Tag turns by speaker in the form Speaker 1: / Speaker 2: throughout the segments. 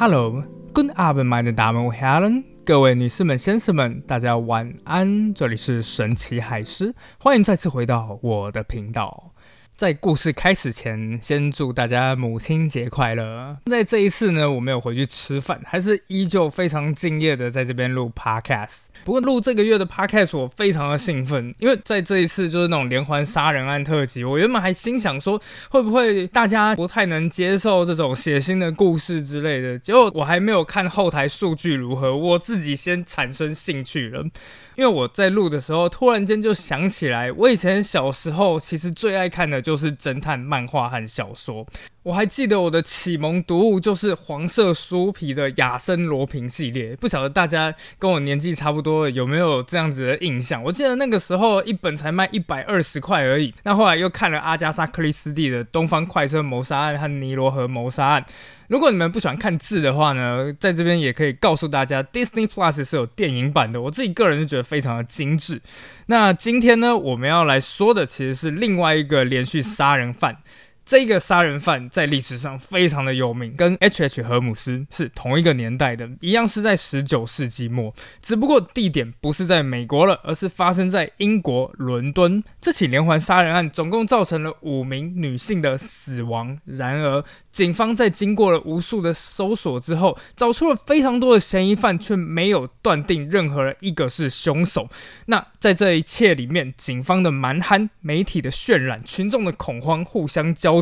Speaker 1: Hello，Good afternoon，大们 Helen，各位女士们、先生们，大家晚安。这里是神奇海狮，欢迎再次回到我的频道。在故事开始前，先祝大家母亲节快乐。在这一次呢，我没有回去吃饭，还是依旧非常敬业的在这边录 podcast。不过录这个月的 podcast 我非常的兴奋，因为在这一次就是那种连环杀人案特辑，我原本还心想说会不会大家不太能接受这种血腥的故事之类的，结果我还没有看后台数据如何，我自己先产生兴趣了。因为我在录的时候，突然间就想起来，我以前小时候其实最爱看的就是侦探漫画和小说。我还记得我的启蒙读物就是黄色书皮的亚森罗平系列，不晓得大家跟我年纪差不多有没有这样子的印象？我记得那个时候一本才卖一百二十块而已。那后来又看了阿加莎克里斯蒂的《东方快车谋杀案》和《尼罗河谋杀案》。如果你们不喜欢看字的话呢，在这边也可以告诉大家，Disney Plus 是有电影版的。我自己个人是觉得非常的精致。那今天呢，我们要来说的其实是另外一个连续杀人犯。这个杀人犯在历史上非常的有名，跟 H.H. 荷姆斯是同一个年代的，一样是在十九世纪末，只不过地点不是在美国了，而是发生在英国伦敦。这起连环杀人案总共造成了五名女性的死亡。然而，警方在经过了无数的搜索之后，找出了非常多的嫌疑犯，却没有断定任何人一个是凶手。那在这一切里面，警方的蛮憨、媒体的渲染、群众的恐慌互相交。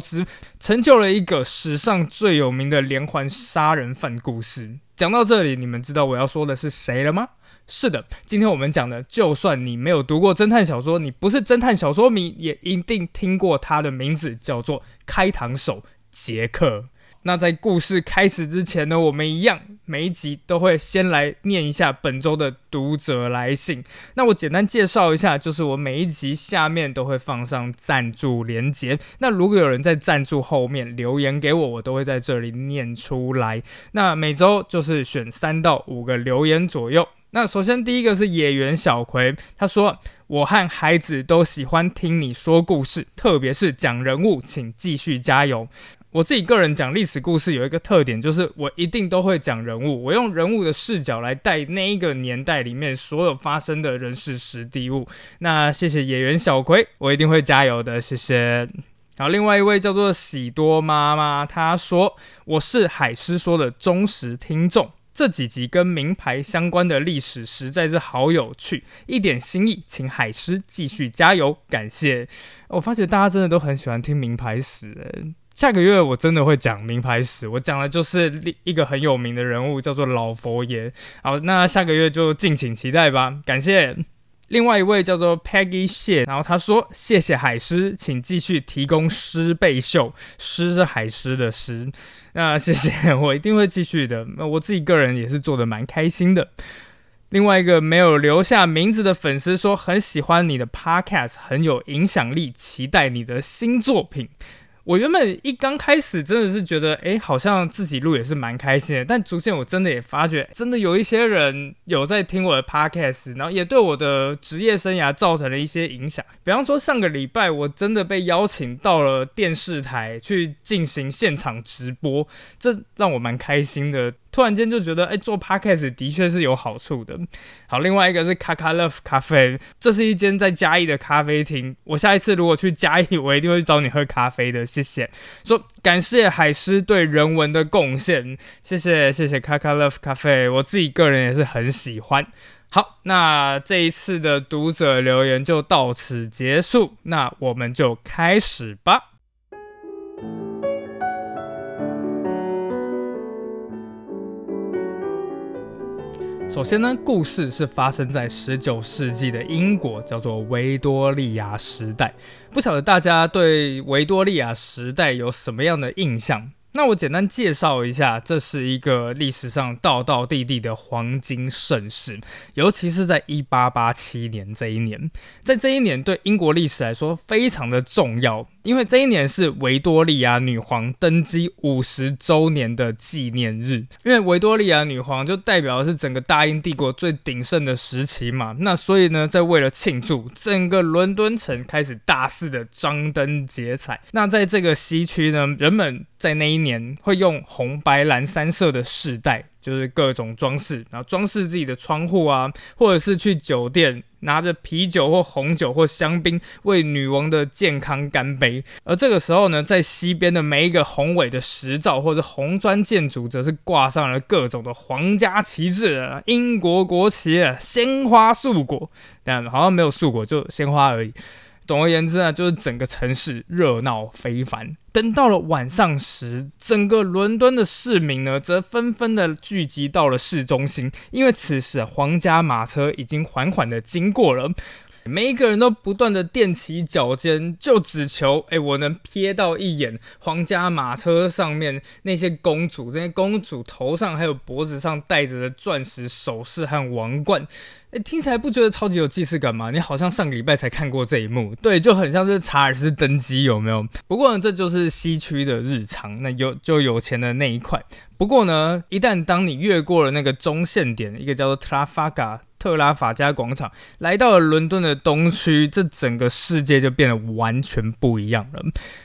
Speaker 1: 成就了一个史上最有名的连环杀人犯故事。讲到这里，你们知道我要说的是谁了吗？是的，今天我们讲的，就算你没有读过侦探小说，你不是侦探小说迷，也一定听过他的名字，叫做开膛手杰克。那在故事开始之前呢，我们一样每一集都会先来念一下本周的读者来信。那我简单介绍一下，就是我每一集下面都会放上赞助连接。那如果有人在赞助后面留言给我，我都会在这里念出来。那每周就是选三到五个留言左右。那首先第一个是野原小葵，他说：“我和孩子都喜欢听你说故事，特别是讲人物，请继续加油。”我自己个人讲历史故事有一个特点，就是我一定都会讲人物，我用人物的视角来带那一个年代里面所有发生的人事实地物。那谢谢演员小葵，我一定会加油的，谢谢。好，另外一位叫做喜多妈妈，她说我是海狮说的忠实听众，这几集跟名牌相关的历史实在是好有趣，一点心意，请海狮继续加油，感谢。我发觉大家真的都很喜欢听名牌史，下个月我真的会讲名牌史，我讲的就是一个很有名的人物，叫做老佛爷。好，那下个月就敬请期待吧。感谢另外一位叫做 Peggy 谢，然后他说谢谢海狮，请继续提供狮背秀，狮是海狮的狮。那谢谢，我一定会继续的。那我自己个人也是做的蛮开心的。另外一个没有留下名字的粉丝说很喜欢你的 Podcast，很有影响力，期待你的新作品。我原本一刚开始真的是觉得，哎，好像自己录也是蛮开心的。但逐渐我真的也发觉，真的有一些人有在听我的 podcast，然后也对我的职业生涯造成了一些影响。比方说上个礼拜，我真的被邀请到了电视台去进行现场直播，这让我蛮开心的。突然间就觉得，哎，做 podcast 的确是有好处的。好，另外一个是卡卡 love 咖啡，这是一间在嘉义的咖啡厅。我下一次如果去嘉义，我一定会找你喝咖啡的。谢谢。说感谢海狮对人文的贡献，谢谢谢谢卡卡 love 咖啡，我自己个人也是很喜欢。好，那这一次的读者留言就到此结束，那我们就开始吧。首先呢，故事是发生在十九世纪的英国，叫做维多利亚时代。不晓得大家对维多利亚时代有什么样的印象？那我简单介绍一下，这是一个历史上道道地地的黄金盛世，尤其是在一八八七年这一年，在这一年对英国历史来说非常的重要。因为这一年是维多利亚女皇登基五十周年的纪念日。因为维多利亚女皇就代表的是整个大英帝国最鼎盛的时期嘛，那所以呢，在为了庆祝，整个伦敦城开始大肆的张灯结彩。那在这个西区呢，人们在那一年会用红白蓝三色的饰带。就是各种装饰，然后装饰自己的窗户啊，或者是去酒店拿着啤酒或红酒或香槟为女王的健康干杯。而这个时候呢，在西边的每一个宏伟的石造或者红砖建筑，则是挂上了各种的皇家旗帜，英国国旗，鲜花素果，但好像没有素果，就鲜花而已。总而言之啊，就是整个城市热闹非凡。等到了晚上时，整个伦敦的市民呢，则纷纷的聚集到了市中心，因为此时啊皇家马车已经缓缓的经过了。每一个人都不断的踮起脚尖，就只求哎，我能瞥到一眼皇家马车上面那些公主，这些公主头上还有脖子上戴着的钻石首饰和王冠，听起来不觉得超级有既视感吗？你好像上个礼拜才看过这一幕，对，就很像是查尔斯登基，有没有？不过呢，这就是西区的日常，那有就有钱的那一块。不过呢，一旦当你越过了那个中线点，一个叫做 Trafaga。特拉法加广场来到了伦敦的东区，这整个世界就变得完全不一样了，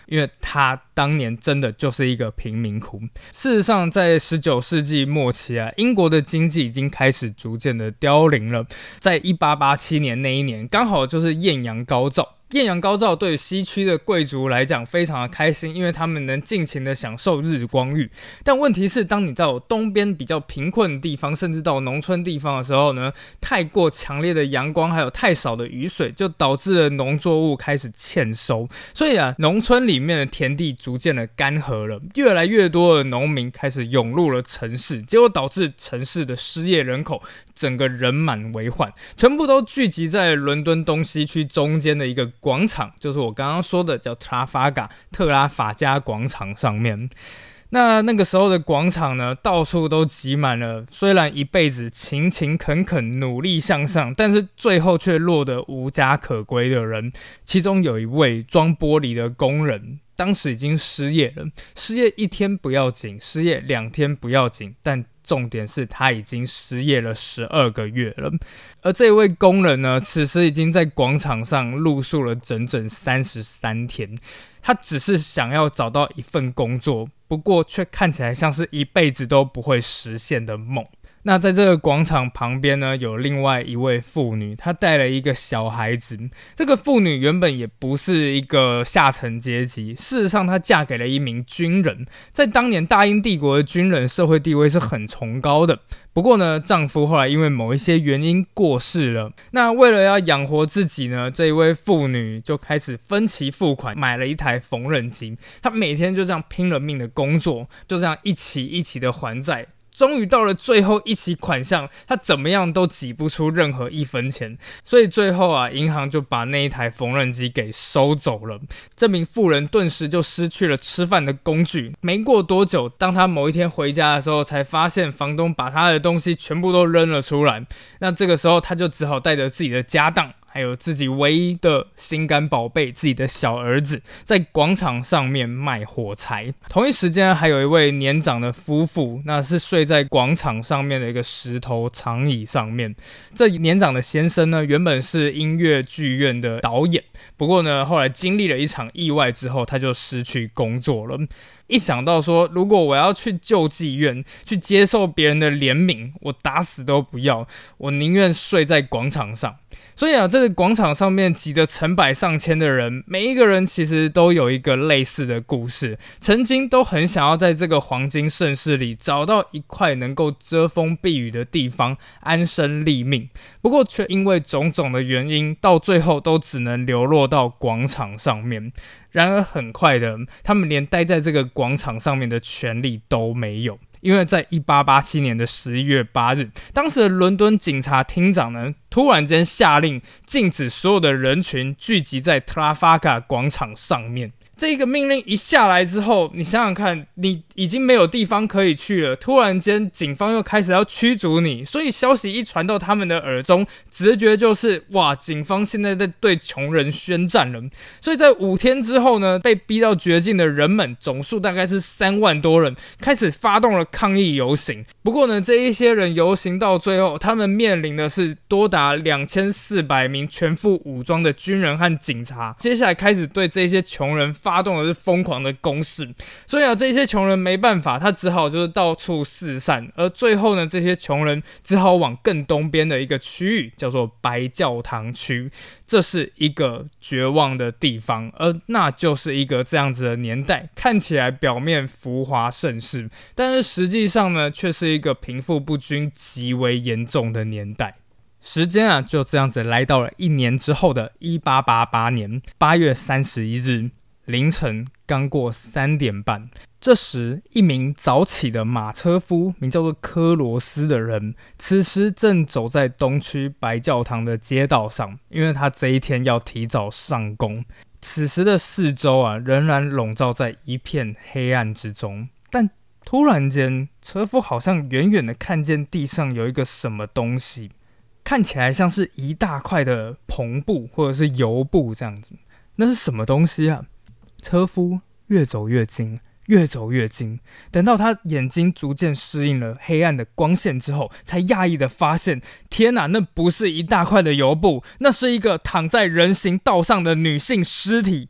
Speaker 1: 因为他当年真的就是一个贫民窟。事实上，在十九世纪末期啊，英国的经济已经开始逐渐的凋零了。在一八八七年那一年，刚好就是艳阳高照。艳阳高照，对西区的贵族来讲非常的开心，因为他们能尽情的享受日光浴。但问题是，当你到东边比较贫困的地方，甚至到农村地方的时候呢，太过强烈的阳光，还有太少的雨水，就导致了农作物开始欠收。所以啊，农村里面的田地逐渐的干涸了，越来越多的农民开始涌入了城市，结果导致城市的失业人口整个人满为患，全部都聚集在伦敦东西区中间的一个。广场就是我刚刚说的叫特拉法加特拉法加广场上面，那那个时候的广场呢，到处都挤满了虽然一辈子勤勤恳恳努力向上，但是最后却落得无家可归的人。其中有一位装玻璃的工人，当时已经失业了。失业一天不要紧，失业两天不要紧，但重点是他已经失业了十二个月了，而这位工人呢，此时已经在广场上露宿了整整三十三天。他只是想要找到一份工作，不过却看起来像是一辈子都不会实现的梦。那在这个广场旁边呢，有另外一位妇女，她带了一个小孩子。这个妇女原本也不是一个下层阶级，事实上她嫁给了一名军人，在当年大英帝国的军人社会地位是很崇高的。不过呢，丈夫后来因为某一些原因过世了。那为了要养活自己呢，这一位妇女就开始分期付款买了一台缝纫机。她每天就这样拼了命的工作，就这样一起一起的还债。终于到了最后一期款项，他怎么样都挤不出任何一分钱，所以最后啊，银行就把那一台缝纫机给收走了。这名妇人顿时就失去了吃饭的工具。没过多久，当他某一天回家的时候，才发现房东把他的东西全部都扔了出来。那这个时候，他就只好带着自己的家当。还有自己唯一的心肝宝贝，自己的小儿子，在广场上面卖火柴。同一时间，还有一位年长的夫妇，那是睡在广场上面的一个石头长椅上面。这年长的先生呢，原本是音乐剧院的导演，不过呢，后来经历了一场意外之后，他就失去工作了。一想到说，如果我要去救济院，去接受别人的怜悯，我打死都不要，我宁愿睡在广场上。所以啊，这个广场上面挤得成百上千的人，每一个人其实都有一个类似的故事，曾经都很想要在这个黄金盛世里找到一块能够遮风避雨的地方安身立命，不过却因为种种的原因，到最后都只能流落到广场上面。然而很快的，他们连待在这个广场上面的权利都没有。因为在一八八七年的十一月八日，当时的伦敦警察厅长呢，突然间下令禁止所有的人群聚集在特拉法加广场上面。这个命令一下来之后，你想想看，你已经没有地方可以去了。突然间，警方又开始要驱逐你，所以消息一传到他们的耳中，直觉就是哇，警方现在在对穷人宣战了。所以在五天之后呢，被逼到绝境的人们总数大概是三万多人，开始发动了抗议游行。不过呢，这一些人游行到最后，他们面临的是多达两千四百名全副武装的军人和警察，接下来开始对这些穷人发动的是疯狂的攻势。所以啊，这些穷人没没办法，他只好就是到处四散。而最后呢，这些穷人只好往更东边的一个区域，叫做白教堂区。这是一个绝望的地方，而那就是一个这样子的年代，看起来表面浮华盛世，但是实际上呢，却是一个贫富不均极为严重的年代。时间啊，就这样子来到了一年之后的一八八八年八月三十一日凌晨，刚过三点半。这时，一名早起的马车夫，名叫做科罗斯的人，此时正走在东区白教堂的街道上，因为他这一天要提早上工。此时的四周啊，仍然笼罩在一片黑暗之中。但突然间，车夫好像远远的看见地上有一个什么东西，看起来像是一大块的篷布或者是油布这样子。那是什么东西啊？车夫越走越近。越走越近，等到他眼睛逐渐适应了黑暗的光线之后，才讶异的发现：天哪，那不是一大块的油布，那是一个躺在人行道上的女性尸体。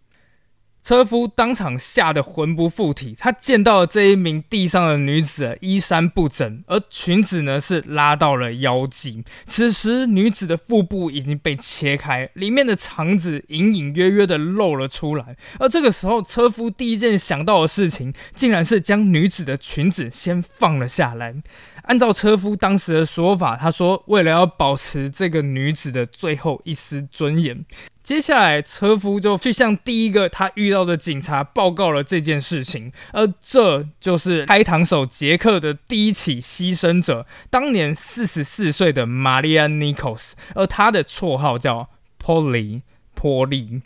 Speaker 1: 车夫当场吓得魂不附体，他见到了这一名地上的女子，衣衫不整，而裙子呢是拉到了腰际。此时，女子的腹部已经被切开，里面的肠子隐隐约约的露了出来。而这个时候，车夫第一件想到的事情，竟然是将女子的裙子先放了下来。按照车夫当时的说法，他说，为了要保持这个女子的最后一丝尊严。接下来，车夫就去向第一个他遇到的警察报告了这件事情，而这就是开膛手杰克的第一起牺牲者，当年四十四岁的玛丽安·尼克斯，而他的绰号叫 Polly 波利。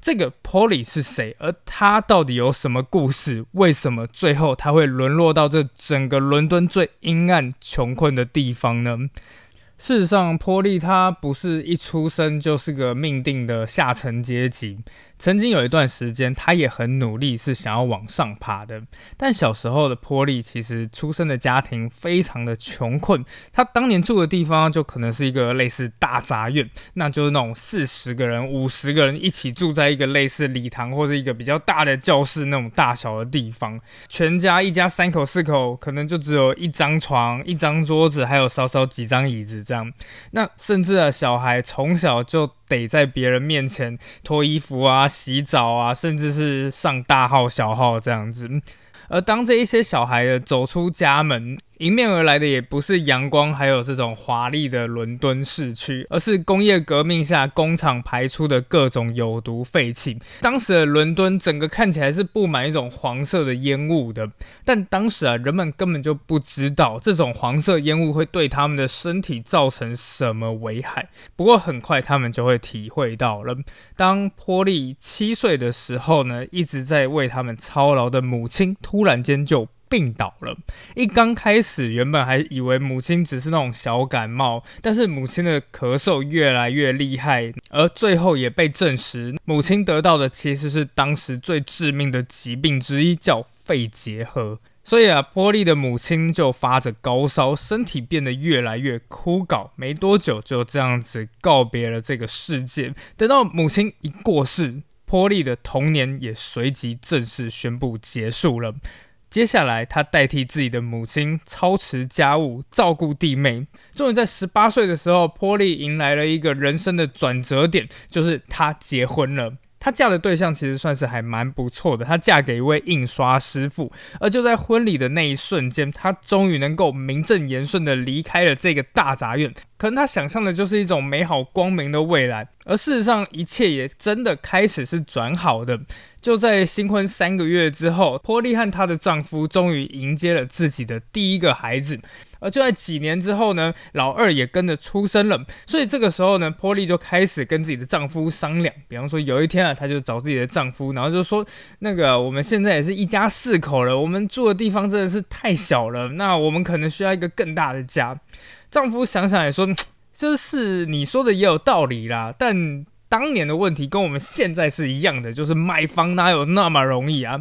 Speaker 1: 这个 Polly 是谁？而他到底有什么故事？为什么最后他会沦落到这整个伦敦最阴暗、穷困的地方呢？事实上，波利他不是一出生就是个命定的下层阶级。曾经有一段时间，他也很努力，是想要往上爬的。但小时候的波利其实出生的家庭非常的穷困，他当年住的地方就可能是一个类似大杂院，那就是那种四十个人、五十个人一起住在一个类似礼堂或者一个比较大的教室那种大小的地方。全家一家三口四口，可能就只有一张床、一张桌子，还有稍稍几张椅子这样。那甚至啊，小孩从小就。得在别人面前脱衣服啊、洗澡啊，甚至是上大号小号这样子。而当这一些小孩走出家门，迎面而来的也不是阳光，还有这种华丽的伦敦市区，而是工业革命下工厂排出的各种有毒废气。当时的伦敦整个看起来是布满一种黄色的烟雾的，但当时啊，人们根本就不知道这种黄色烟雾会对他们的身体造成什么危害。不过很快他们就会体会到了。当波利七岁的时候呢，一直在为他们操劳的母亲突然间就。病倒了，一刚开始原本还以为母亲只是那种小感冒，但是母亲的咳嗽越来越厉害，而最后也被证实，母亲得到的其实是当时最致命的疾病之一，叫肺结核。所以啊，波利的母亲就发着高烧，身体变得越来越枯槁，没多久就这样子告别了这个世界。等到母亲一过世，波利的童年也随即正式宣布结束了。接下来，他代替自己的母亲操持家务，照顾弟妹。终于在十八岁的时候，波利迎来了一个人生的转折点，就是他结婚了。她嫁的对象其实算是还蛮不错的，她嫁给一位印刷师傅。而就在婚礼的那一瞬间，她终于能够名正言顺的离开了这个大杂院。可能她想象的就是一种美好光明的未来，而事实上，一切也真的开始是转好的。就在新婚三个月之后，波利和她的丈夫终于迎接了自己的第一个孩子。而就在几年之后呢，老二也跟着出生了，所以这个时候呢，波利就开始跟自己的丈夫商量，比方说有一天啊，她就找自己的丈夫，然后就说，那个我们现在也是一家四口了，我们住的地方真的是太小了，那我们可能需要一个更大的家。丈夫想想也说，就是你说的也有道理啦，但当年的问题跟我们现在是一样的，就是买房哪有那么容易啊？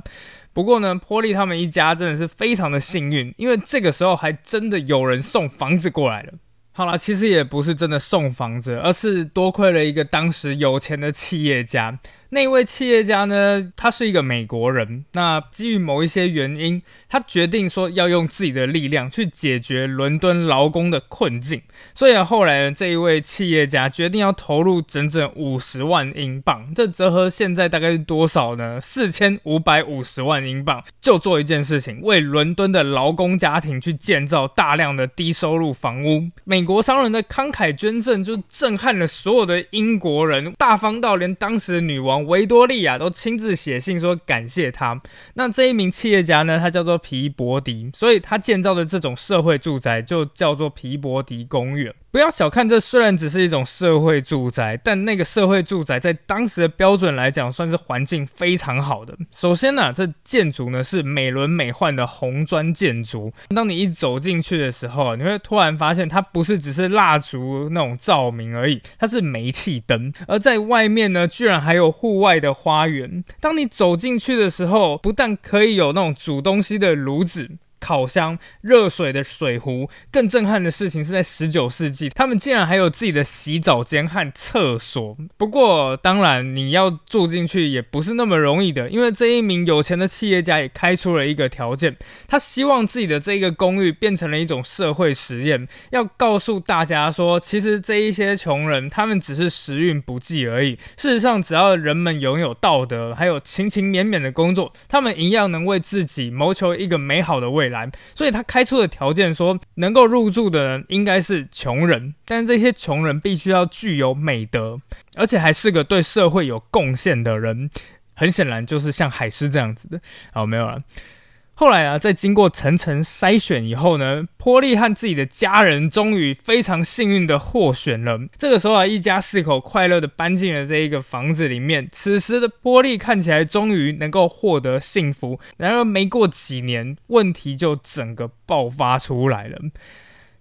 Speaker 1: 不过呢，波利他们一家真的是非常的幸运，因为这个时候还真的有人送房子过来了。好了，其实也不是真的送房子，而是多亏了一个当时有钱的企业家。那位企业家呢，他是一个美国人。那基于某一些原因，他决定说要用自己的力量去解决伦敦劳工的困境。所以，后来这一位企业家决定要投入整整五十万英镑，这折合现在大概是多少呢？四千五百五十万英镑，就做一件事情，为伦敦的劳工家庭去建造大量的低收入房屋。美国商人的慷慨捐赠就震撼了所有的英国人，大方到连当时的女王。维多利亚都亲自写信说感谢他。那这一名企业家呢？他叫做皮博迪，所以他建造的这种社会住宅就叫做皮博迪公园。不要小看这，虽然只是一种社会住宅，但那个社会住宅在当时的标准来讲，算是环境非常好的。首先呢，这建筑呢是美轮美奂的红砖建筑。当你一走进去的时候，你会突然发现它不是只是蜡烛那种照明而已，它是煤气灯。而在外面呢，居然还有户外的花园。当你走进去的时候，不但可以有那种煮东西的炉子。烤箱、热水的水壶，更震撼的事情是在十九世纪，他们竟然还有自己的洗澡间和厕所。不过，当然你要住进去也不是那么容易的，因为这一名有钱的企业家也开出了一个条件，他希望自己的这一个公寓变成了一种社会实验，要告诉大家说，其实这一些穷人他们只是时运不济而已。事实上，只要人们拥有道德，还有勤勤勉勉的工作，他们一样能为自己谋求一个美好的未来。所以他开出的条件说，能够入住的人应该是穷人，但是这些穷人必须要具有美德，而且还是个对社会有贡献的人。很显然就是像海狮这样子的。好，没有了。后来啊，在经过层层筛选以后呢，波利和自己的家人终于非常幸运的获选了。这个时候啊，一家四口快乐的搬进了这一个房子里面。此时的波利看起来终于能够获得幸福。然而没过几年，问题就整个爆发出来了。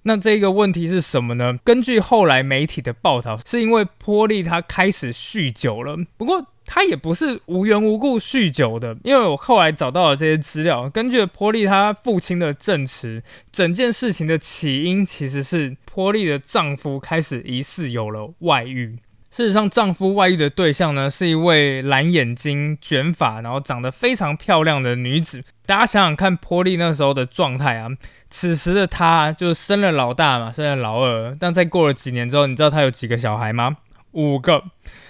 Speaker 1: 那这个问题是什么呢？根据后来媒体的报道，是因为波利他开始酗酒了。不过他也不是无缘无故酗酒的，因为我后来找到了这些资料，根据波利他父亲的证词，整件事情的起因其实是波利的丈夫开始疑似有了外遇。事实上，丈夫外遇的对象呢，是一位蓝眼睛、卷发，然后长得非常漂亮的女子。大家想想看，波利那时候的状态啊。此时的她就生了老大嘛，生了老二。但在过了几年之后，你知道她有几个小孩吗？五个。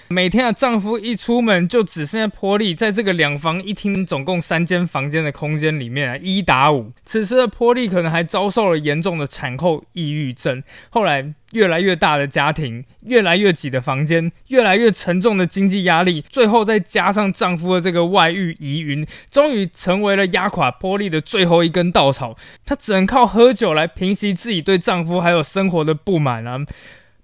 Speaker 1: 每天啊，丈夫一出门就只剩下波利在这个两房一厅、总共三间房间的空间里面啊，一打五。此时的波利可能还遭受了严重的产后抑郁症。后来越来越大的家庭，越来越挤的房间，越来越沉重的经济压力，最后再加上丈夫的这个外遇疑云，终于成为了压垮波利的最后一根稻草。她只能靠喝酒来平息自己对丈夫还有生活的不满啊。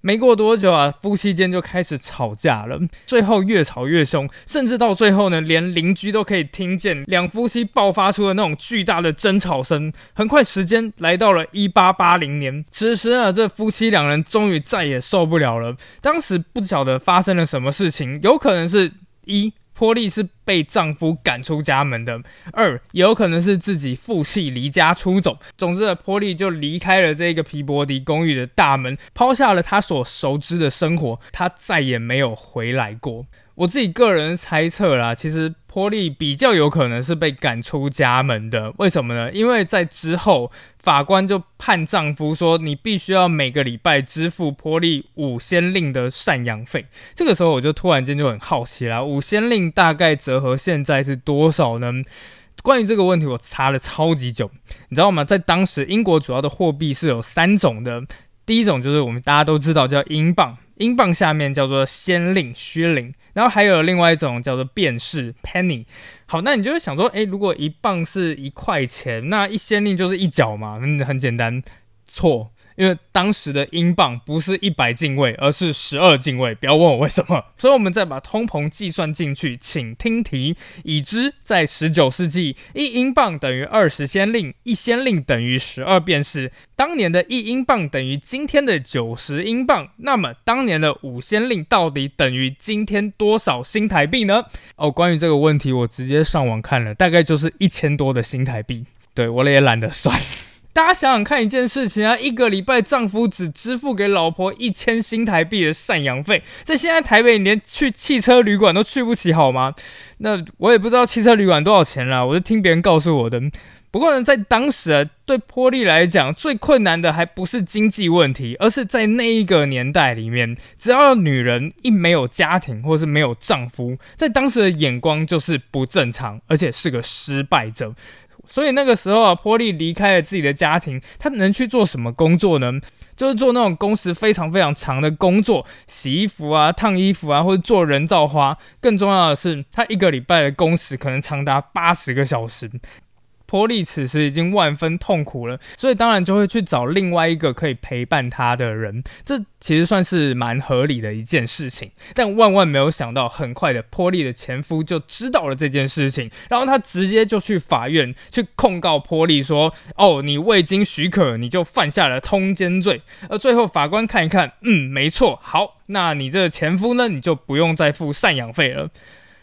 Speaker 1: 没过多久啊，夫妻间就开始吵架了，最后越吵越凶，甚至到最后呢，连邻居都可以听见两夫妻爆发出的那种巨大的争吵声。很快，时间来到了一八八零年，此时啊，这夫妻两人终于再也受不了了。当时不晓得发生了什么事情，有可能是一。波利是被丈夫赶出家门的，二有可能是自己负气离家出走。总之，波利就离开了这个皮博迪公寓的大门，抛下了他所熟知的生活，他再也没有回来过。我自己个人猜测啦，其实。波利比较有可能是被赶出家门的，为什么呢？因为在之后，法官就判丈夫说，你必须要每个礼拜支付波利五先令的赡养费。这个时候，我就突然间就很好奇啦，五先令大概折合现在是多少呢？关于这个问题，我查了超级久，你知道吗？在当时，英国主要的货币是有三种的，第一种就是我们大家都知道叫英镑，英镑下面叫做先令薛令。然后还有另外一种叫做便士 （penny）。好，那你就会想说，诶，如果一磅是一块钱，那一先令就是一角嘛，嗯，很简单。错。因为当时的英镑不是一百进位，而是十二进位。不要问我为什么。所以，我们再把通膨计算进去，请听题：已知在十九世纪，一英镑等于二十先令，一先令等于十二便士。当年的一英镑等于今天的九十英镑，那么当年的五先令到底等于今天多少新台币呢？哦，关于这个问题，我直接上网看了，大概就是一千多的新台币。对我也懒得算。大家想想看，一件事情啊，一个礼拜丈夫只支付给老婆一千新台币的赡养费，在现在台北连去汽车旅馆都去不起，好吗？那我也不知道汽车旅馆多少钱啦，我是听别人告诉我的。不过呢，在当时啊，对波利来讲，最困难的还不是经济问题，而是在那一个年代里面，只要女人一没有家庭或是没有丈夫，在当时的眼光就是不正常，而且是个失败者。所以那个时候啊，波利离开了自己的家庭，他能去做什么工作呢？就是做那种工时非常非常长的工作，洗衣服啊、烫衣服啊，或者做人造花。更重要的是，他一个礼拜的工时可能长达八十个小时。波利此时已经万分痛苦了，所以当然就会去找另外一个可以陪伴他的人。这其实算是蛮合理的一件事情。但万万没有想到，很快的波利的前夫就知道了这件事情，然后他直接就去法院去控告波利说：“哦，你未经许可，你就犯下了通奸罪。”而最后法官看一看，嗯，没错，好，那你这个前夫呢，你就不用再付赡养费了。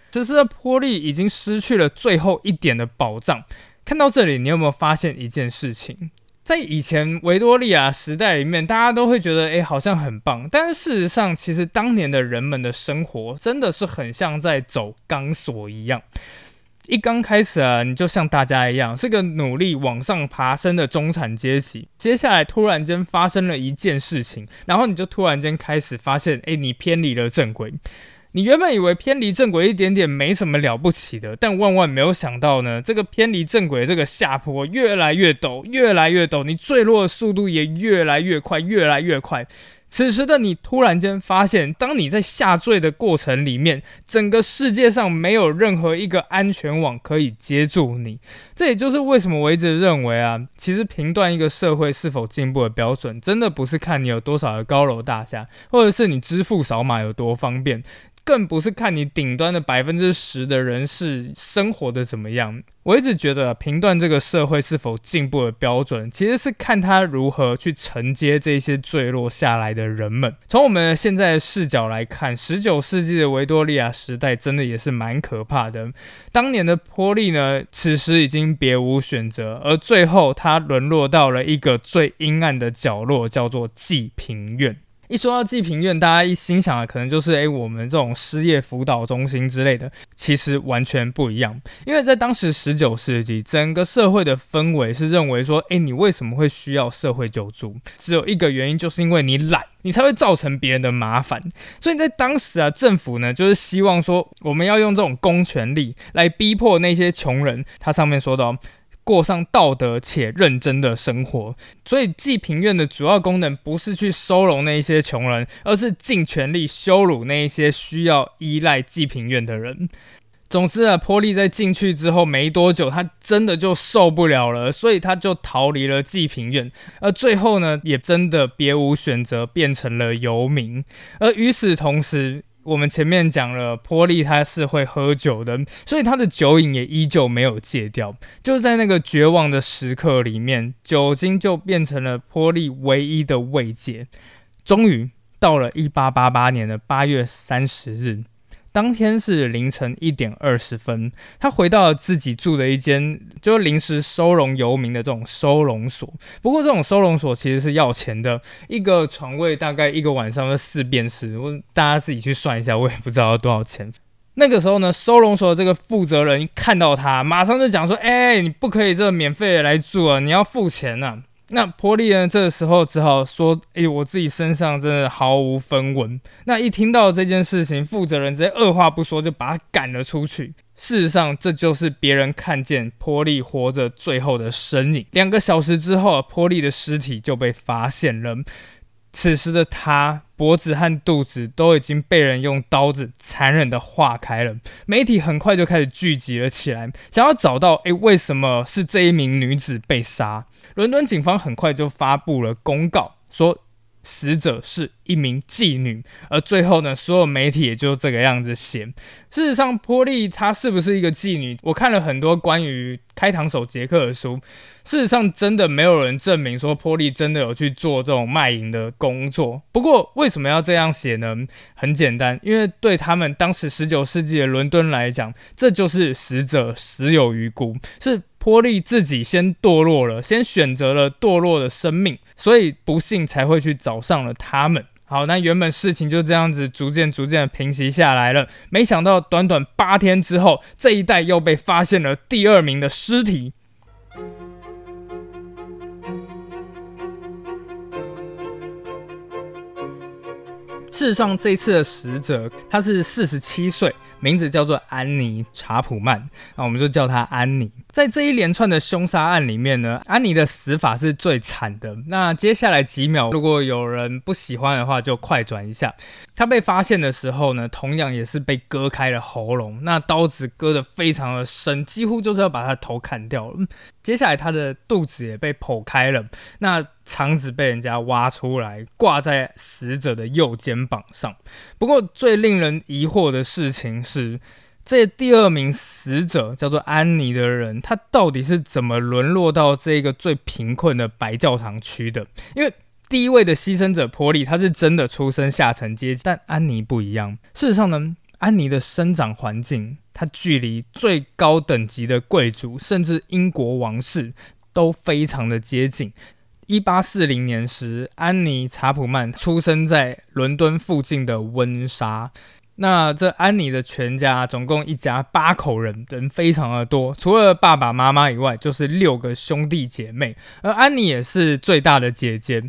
Speaker 1: 此时的波利已经失去了最后一点的保障。看到这里，你有没有发现一件事情？在以前维多利亚时代里面，大家都会觉得，诶，好像很棒。但是事实上，其实当年的人们的生活真的是很像在走钢索一样。一刚开始啊，你就像大家一样，是个努力往上爬升的中产阶级。接下来突然间发生了一件事情，然后你就突然间开始发现，诶，你偏离了正轨。你原本以为偏离正轨一点点没什么了不起的，但万万没有想到呢，这个偏离正轨这个下坡越来越陡，越来越陡，你坠落的速度也越来越快，越来越快。此时的你突然间发现，当你在下坠的过程里面，整个世界上没有任何一个安全网可以接住你。这也就是为什么我一直认为啊，其实评断一个社会是否进步的标准，真的不是看你有多少的高楼大厦，或者是你支付扫码有多方便。更不是看你顶端的百分之十的人是生活的怎么样。我一直觉得评断这个社会是否进步的标准，其实是看他如何去承接这些坠落下来的人们。从我们现在的视角来看，十九世纪的维多利亚时代真的也是蛮可怕的。当年的波利呢，此时已经别无选择，而最后他沦落到了一个最阴暗的角落，叫做济贫院。一说到济贫院，大家一心想的可能就是诶，我们这种失业辅导中心之类的，其实完全不一样。因为在当时十九世纪，整个社会的氛围是认为说，诶，你为什么会需要社会救助？只有一个原因，就是因为你懒，你才会造成别人的麻烦。所以在当时啊，政府呢就是希望说，我们要用这种公权力来逼迫那些穷人。他上面说到。过上道德且认真的生活，所以济贫院的主要功能不是去收容那一些穷人，而是尽全力羞辱那一些需要依赖济贫院的人。总之啊，波利在进去之后没多久，他真的就受不了了，所以他就逃离了济贫院，而最后呢，也真的别无选择，变成了游民。而与此同时，我们前面讲了，波利他是会喝酒的，所以他的酒瘾也依旧没有戒掉。就在那个绝望的时刻里面，酒精就变成了波利唯一的慰藉。终于到了一八八八年的八月三十日。当天是凌晨一点二十分，他回到了自己住的一间，就是临时收容游民的这种收容所。不过这种收容所其实是要钱的，一个床位大概一个晚上的四便士，我大家自己去算一下，我也不知道要多少钱。那个时候呢，收容所的这个负责人一看到他，马上就讲说：“哎，你不可以这免费来住啊，你要付钱呐。”那波利呢？这个时候只好说：“诶，我自己身上真的毫无分文。”那一听到这件事情，负责人直接二话不说就把他赶了出去。事实上，这就是别人看见波利活着最后的身影。两个小时之后，波利的尸体就被发现了。此时的他脖子和肚子都已经被人用刀子残忍的划开了。媒体很快就开始聚集了起来，想要找到诶，为什么是这一名女子被杀？伦敦警方很快就发布了公告，说。死者是一名妓女，而最后呢，所有媒体也就这个样子写。事实上，波利她是不是一个妓女？我看了很多关于开膛手杰克的书，事实上真的没有人证明说波利真的有去做这种卖淫的工作。不过为什么要这样写呢？很简单，因为对他们当时十九世纪的伦敦来讲，这就是死者死有余辜，是。波利自己先堕落了，先选择了堕落的生命，所以不幸才会去找上了他们。好，那原本事情就这样子逐渐逐渐平息下来了。没想到短短八天之后，这一带又被发现了第二名的尸体。事实上，这次的死者他是四十七岁。名字叫做安妮·查普曼，那我们就叫她安妮。在这一连串的凶杀案里面呢，安妮的死法是最惨的。那接下来几秒，如果有人不喜欢的话，就快转一下。她被发现的时候呢，同样也是被割开了喉咙，那刀子割得非常的深，几乎就是要把她头砍掉了。接下来他的肚子也被剖开了，那肠子被人家挖出来，挂在死者的右肩膀上。不过最令人疑惑的事情是。这第二名死者叫做安妮的人，他到底是怎么沦落到这个最贫困的白教堂区的？因为第一位的牺牲者波利，他是真的出身下层阶级，但安妮不一样。事实上呢，安妮的生长环境，他距离最高等级的贵族，甚至英国王室都非常的接近。一八四零年时，安妮查普曼出生在伦敦附近的温莎。那这安妮的全家总共一家八口人，人非常的多，除了爸爸妈妈以外，就是六个兄弟姐妹，而安妮也是最大的姐姐。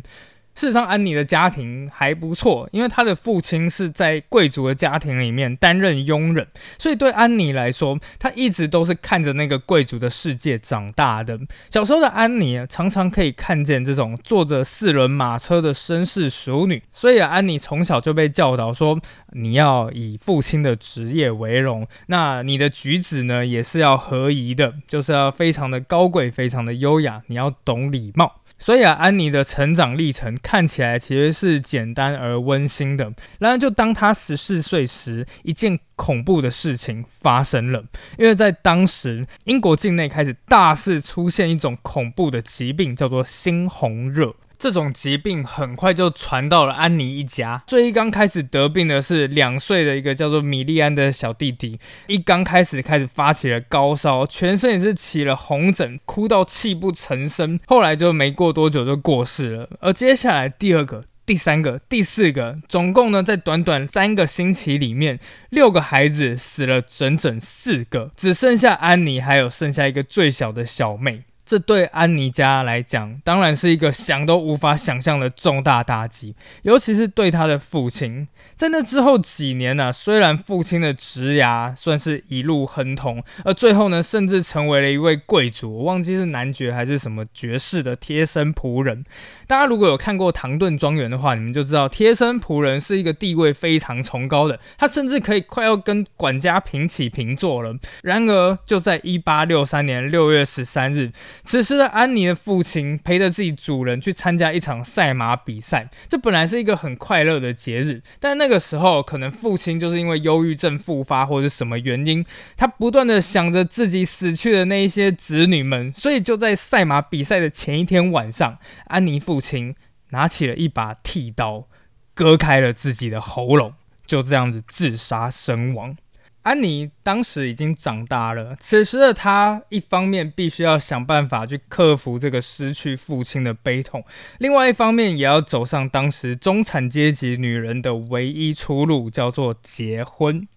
Speaker 1: 事实上，安妮的家庭还不错，因为她的父亲是在贵族的家庭里面担任佣人，所以对安妮来说，她一直都是看着那个贵族的世界长大的。小时候的安妮常常可以看见这种坐着四轮马车的绅士淑女，所以安妮从小就被教导说，你要以父亲的职业为荣，那你的举止呢也是要合宜的，就是要非常的高贵，非常的优雅，你要懂礼貌。所以啊，安妮的成长历程看起来其实是简单而温馨的。然而，就当她十四岁时，一件恐怖的事情发生了。因为在当时，英国境内开始大肆出现一种恐怖的疾病，叫做猩红热。这种疾病很快就传到了安妮一家。最一刚开始得病的是两岁的一个叫做米利安的小弟弟，一刚开始开始发起了高烧，全身也是起了红疹，哭到泣不成声。后来就没过多久就过世了。而接下来第二个、第三个、第四个，总共呢在短短三个星期里面，六个孩子死了整整四个，只剩下安妮，还有剩下一个最小的小妹。这对安妮家来讲，当然是一个想都无法想象的重大打击，尤其是对他的父亲。在那之后几年呢，虽然父亲的职涯算是一路亨通，而最后呢，甚至成为了一位贵族，我忘记是男爵还是什么爵士的贴身仆人。大家如果有看过《唐顿庄园》的话，你们就知道贴身仆人是一个地位非常崇高的，他甚至可以快要跟管家平起平坐了。然而，就在一八六三年六月十三日，此时的安妮的父亲陪着自己主人去参加一场赛马比赛，这本来是一个很快乐的节日，但那。个时候，可能父亲就是因为忧郁症复发，或者什么原因，他不断的想着自己死去的那一些子女们，所以就在赛马比赛的前一天晚上，安妮父亲拿起了一把剃刀，割开了自己的喉咙，就这样子自杀身亡。安妮当时已经长大了，此时的她一方面必须要想办法去克服这个失去父亲的悲痛，另外一方面也要走上当时中产阶级女人的唯一出路，叫做结婚。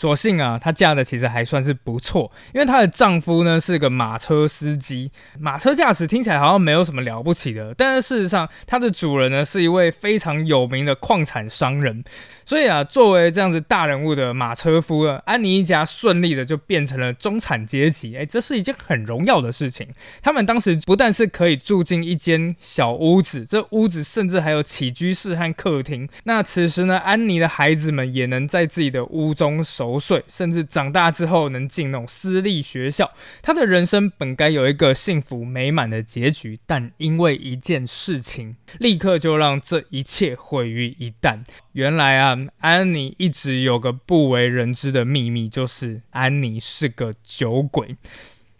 Speaker 1: 所幸啊，她嫁的其实还算是不错，因为她的丈夫呢是个马车司机。马车驾驶听起来好像没有什么了不起的，但是事实上，她的主人呢是一位非常有名的矿产商人。所以啊，作为这样子大人物的马车夫呢，安妮一家顺利的就变成了中产阶级。哎，这是一件很荣耀的事情。他们当时不但是可以住进一间小屋子，这屋子甚至还有起居室和客厅。那此时呢，安妮的孩子们也能在自己的屋中熟睡，甚至长大之后能进那种私立学校。他的人生本该有一个幸福美满的结局，但因为一件事情，立刻就让这一切毁于一旦。原来啊。安妮一直有个不为人知的秘密，就是安妮是个酒鬼。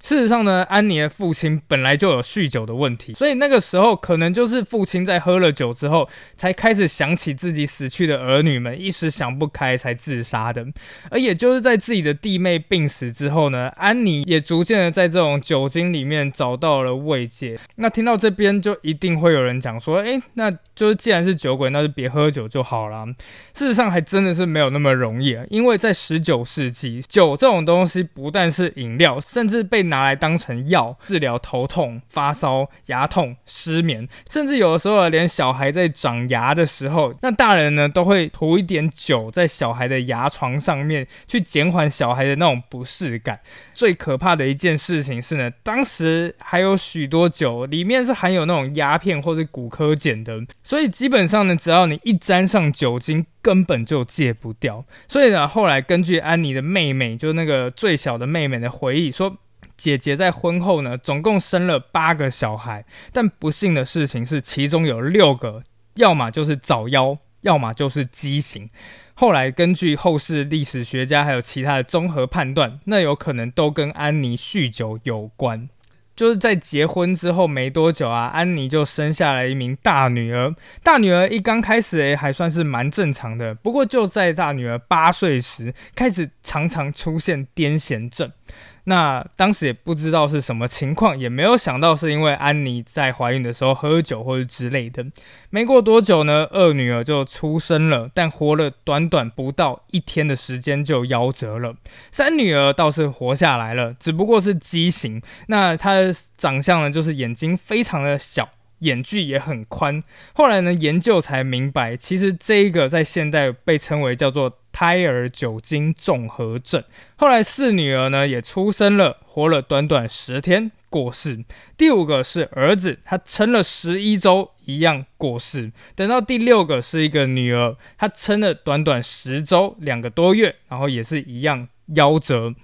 Speaker 1: 事实上呢，安妮的父亲本来就有酗酒的问题，所以那个时候可能就是父亲在喝了酒之后，才开始想起自己死去的儿女们，一时想不开才自杀的。而也就是在自己的弟妹病死之后呢，安妮也逐渐的在这种酒精里面找到了慰藉。那听到这边，就一定会有人讲说，诶，那就是既然是酒鬼，那就别喝酒就好了。事实上还真的是没有那么容易啊，因为在十九世纪，酒这种东西不但是饮料，甚至被拿来当成药治疗头痛、发烧、牙痛、失眠，甚至有的时候连小孩在长牙的时候，那大人呢都会涂一点酒在小孩的牙床上面，去减缓小孩的那种不适感。最可怕的一件事情是呢，当时还有许多酒里面是含有那种鸦片或者骨科碱的，所以基本上呢，只要你一沾上酒精，根本就戒不掉。所以呢，后来根据安妮的妹妹，就那个最小的妹妹的回忆说。姐姐在婚后呢，总共生了八个小孩，但不幸的事情是，其中有六个，要么就是早夭，要么就是畸形。后来根据后世历史学家还有其他的综合判断，那有可能都跟安妮酗酒有关。就是在结婚之后没多久啊，安妮就生下了一名大女儿。大女儿一刚开始诶，还算是蛮正常的，不过就在大女儿八岁时，开始常常出现癫痫症。那当时也不知道是什么情况，也没有想到是因为安妮在怀孕的时候喝酒或者之类的。没过多久呢，二女儿就出生了，但活了短短不到一天的时间就夭折了。三女儿倒是活下来了，只不过是畸形。那她的长相呢，就是眼睛非常的小。眼距也很宽。后来呢，研究才明白，其实这一个在现代被称为叫做胎儿酒精综合症。后来四女儿呢也出生了，活了短短十天过世。第五个是儿子，他撑了十一周一样过世。等到第六个是一个女儿，她撑了短短十周两个多月，然后也是一样夭折。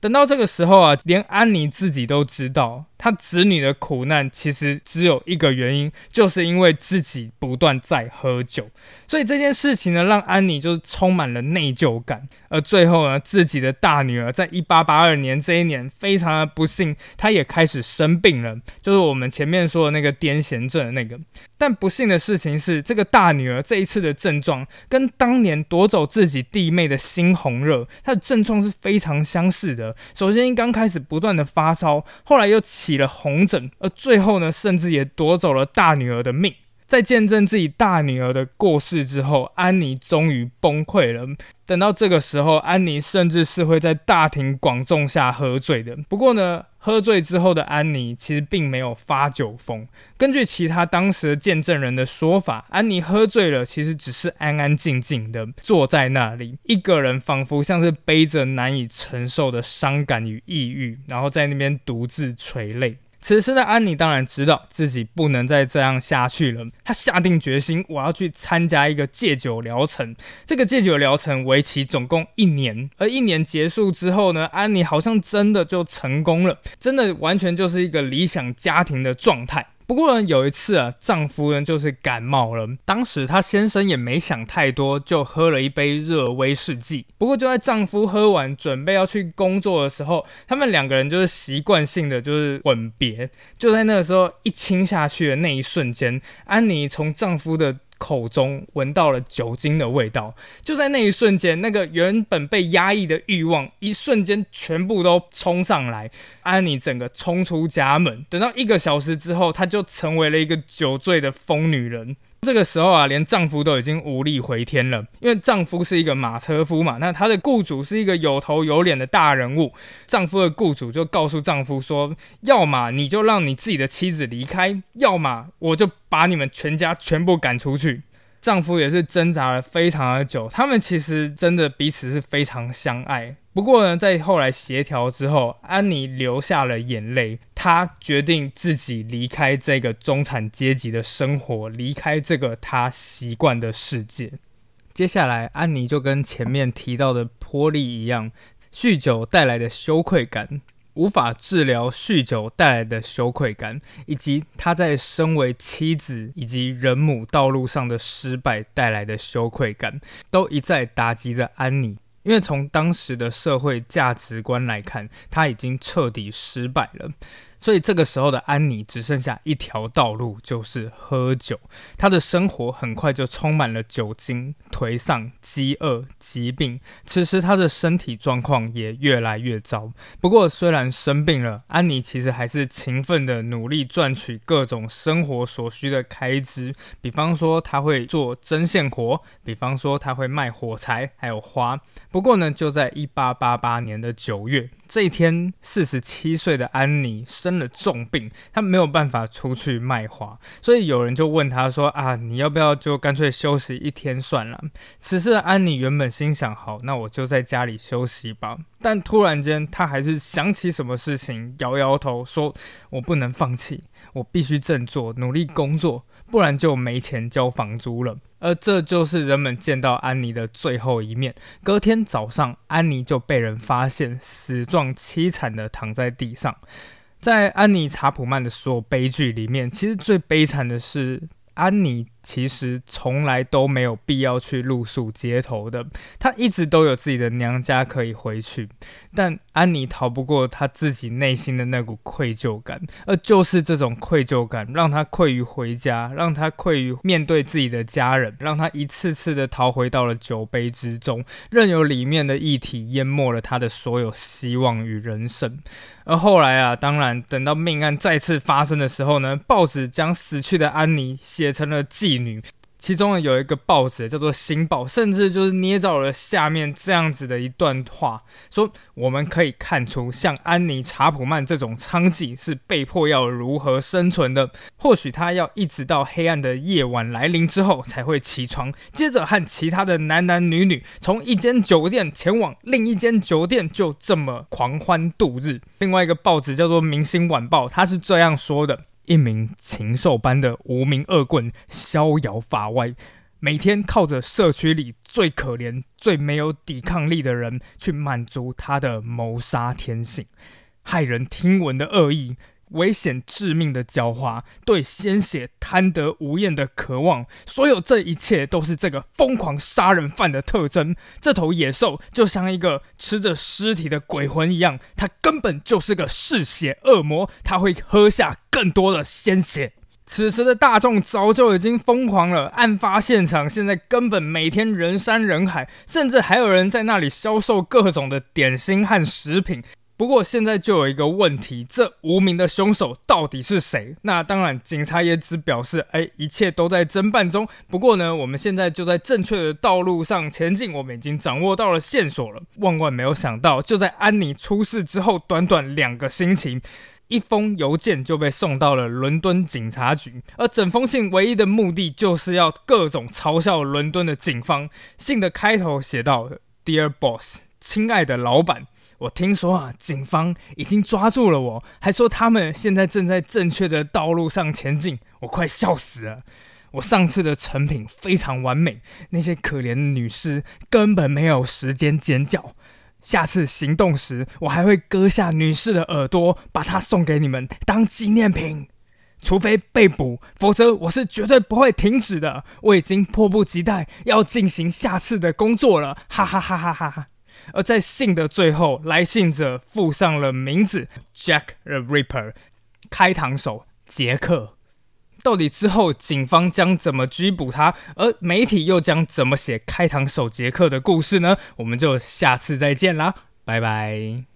Speaker 1: 等到这个时候啊，连安妮自己都知道。他子女的苦难其实只有一个原因，就是因为自己不断在喝酒，所以这件事情呢，让安妮就是充满了内疚感。而最后呢，自己的大女儿在一八八二年这一年非常的不幸，她也开始生病了，就是我们前面说的那个癫痫症的那个。但不幸的事情是，这个大女儿这一次的症状跟当年夺走自己弟妹的猩红热，她的症状是非常相似的。首先刚开始不断的发烧，后来又起。起了红疹，而最后呢，甚至也夺走了大女儿的命。在见证自己大女儿的过世之后，安妮终于崩溃了。等到这个时候，安妮甚至是会在大庭广众下喝醉的。不过呢，喝醉之后的安妮其实并没有发酒疯。根据其他当时的见证人的说法，安妮喝醉了，其实只是安安静静的坐在那里，一个人，仿佛像是背着难以承受的伤感与抑郁，然后在那边独自垂泪。此时的安妮当然知道自己不能再这样下去了，她下定决心，我要去参加一个戒酒疗程。这个戒酒疗程为期总共一年，而一年结束之后呢，安妮好像真的就成功了，真的完全就是一个理想家庭的状态。不过呢，有一次啊，丈夫呢就是感冒了。当时她先生也没想太多，就喝了一杯热威士忌。不过就在丈夫喝完，准备要去工作的时候，他们两个人就是习惯性的就是吻别。就在那个时候，一亲下去的那一瞬间，安妮从丈夫的。口中闻到了酒精的味道，就在那一瞬间，那个原本被压抑的欲望，一瞬间全部都冲上来。安妮整个冲出家门，等到一个小时之后，她就成为了一个酒醉的疯女人。这个时候啊，连丈夫都已经无力回天了，因为丈夫是一个马车夫嘛，那他的雇主是一个有头有脸的大人物。丈夫的雇主就告诉丈夫说：“要么你就让你自己的妻子离开，要么我就把你们全家全部赶出去。”丈夫也是挣扎了非常的久，他们其实真的彼此是非常相爱。不过呢，在后来协调之后，安妮流下了眼泪。她决定自己离开这个中产阶级的生活，离开这个她习惯的世界。接下来，安妮就跟前面提到的波利一样，酗酒带来的羞愧感，无法治疗酗酒带来的羞愧感，以及她在身为妻子以及人母道路上的失败带来的羞愧感，都一再打击着安妮。因为从当时的社会价值观来看，他已经彻底失败了。所以这个时候的安妮只剩下一条道路，就是喝酒。她的生活很快就充满了酒精、颓丧、饥饿、疾病。此时她的身体状况也越来越糟。不过虽然生病了，安妮其实还是勤奋的努力赚取各种生活所需的开支。比方说，她会做针线活；比方说，她会卖火柴还有花。不过呢，就在一八八八年的九月。这一天，四十七岁的安妮生了重病，她没有办法出去卖花，所以有人就问她说：“啊，你要不要就干脆休息一天算了？”此时的安妮原本心想：“好，那我就在家里休息吧。”但突然间，她还是想起什么事情，摇摇头说：“我不能放弃，我必须振作，努力工作，不然就没钱交房租了。”而这就是人们见到安妮的最后一面。隔天早上，安妮就被人发现死状凄惨的躺在地上。在安妮查普曼的所有悲剧里面，其实最悲惨的是。安妮其实从来都没有必要去露宿街头的，她一直都有自己的娘家可以回去。但安妮逃不过她自己内心的那股愧疚感，而就是这种愧疚感，让她愧于回家，让她愧于面对自己的家人，让她一次次的逃回到了酒杯之中，任由里面的液体淹没了她的所有希望与人生。而后来啊，当然等到命案再次发生的时候呢，报纸将死去的安妮写成了记女。其中有一个报纸叫做《新报》，甚至就是捏造了下面这样子的一段话，说我们可以看出，像安妮·查普曼这种娼妓是被迫要如何生存的。或许她要一直到黑暗的夜晚来临之后才会起床，接着和其他的男男女女从一间酒店前往另一间酒店，就这么狂欢度日。另外一个报纸叫做《明星晚报》，他是这样说的。一名禽兽般的无名恶棍，逍遥法外，每天靠着社区里最可怜、最没有抵抗力的人去满足他的谋杀天性，骇人听闻的恶意。危险致命的狡猾，对鲜血贪得无厌的渴望，所有这一切都是这个疯狂杀人犯的特征。这头野兽就像一个吃着尸体的鬼魂一样，它根本就是个嗜血恶魔，它会喝下更多的鲜血。此时的大众早就已经疯狂了，案发现场现在根本每天人山人海，甚至还有人在那里销售各种的点心和食品。不过现在就有一个问题，这无名的凶手到底是谁？那当然，警察也只表示，哎，一切都在侦办中。不过呢，我们现在就在正确的道路上前进，我们已经掌握到了线索了。万万没有想到，就在安妮出事之后，短短两个星期，一封邮件就被送到了伦敦警察局，而整封信唯一的目的就是要各种嘲笑伦敦的警方。信的开头写道：“Dear Boss，亲爱的老板。”我听说啊，警方已经抓住了我，还说他们现在正在正确的道路上前进。我快笑死了！我上次的成品非常完美，那些可怜的女士根本没有时间尖叫。下次行动时，我还会割下女士的耳朵，把它送给你们当纪念品。除非被捕，否则我是绝对不会停止的。我已经迫不及待要进行下次的工作了！哈哈哈哈哈哈。而在信的最后，来信者附上了名字 Jack the Ripper，开膛手杰克。到底之后警方将怎么拘捕他，而媒体又将怎么写开膛手杰克的故事呢？我们就下次再见啦，拜拜。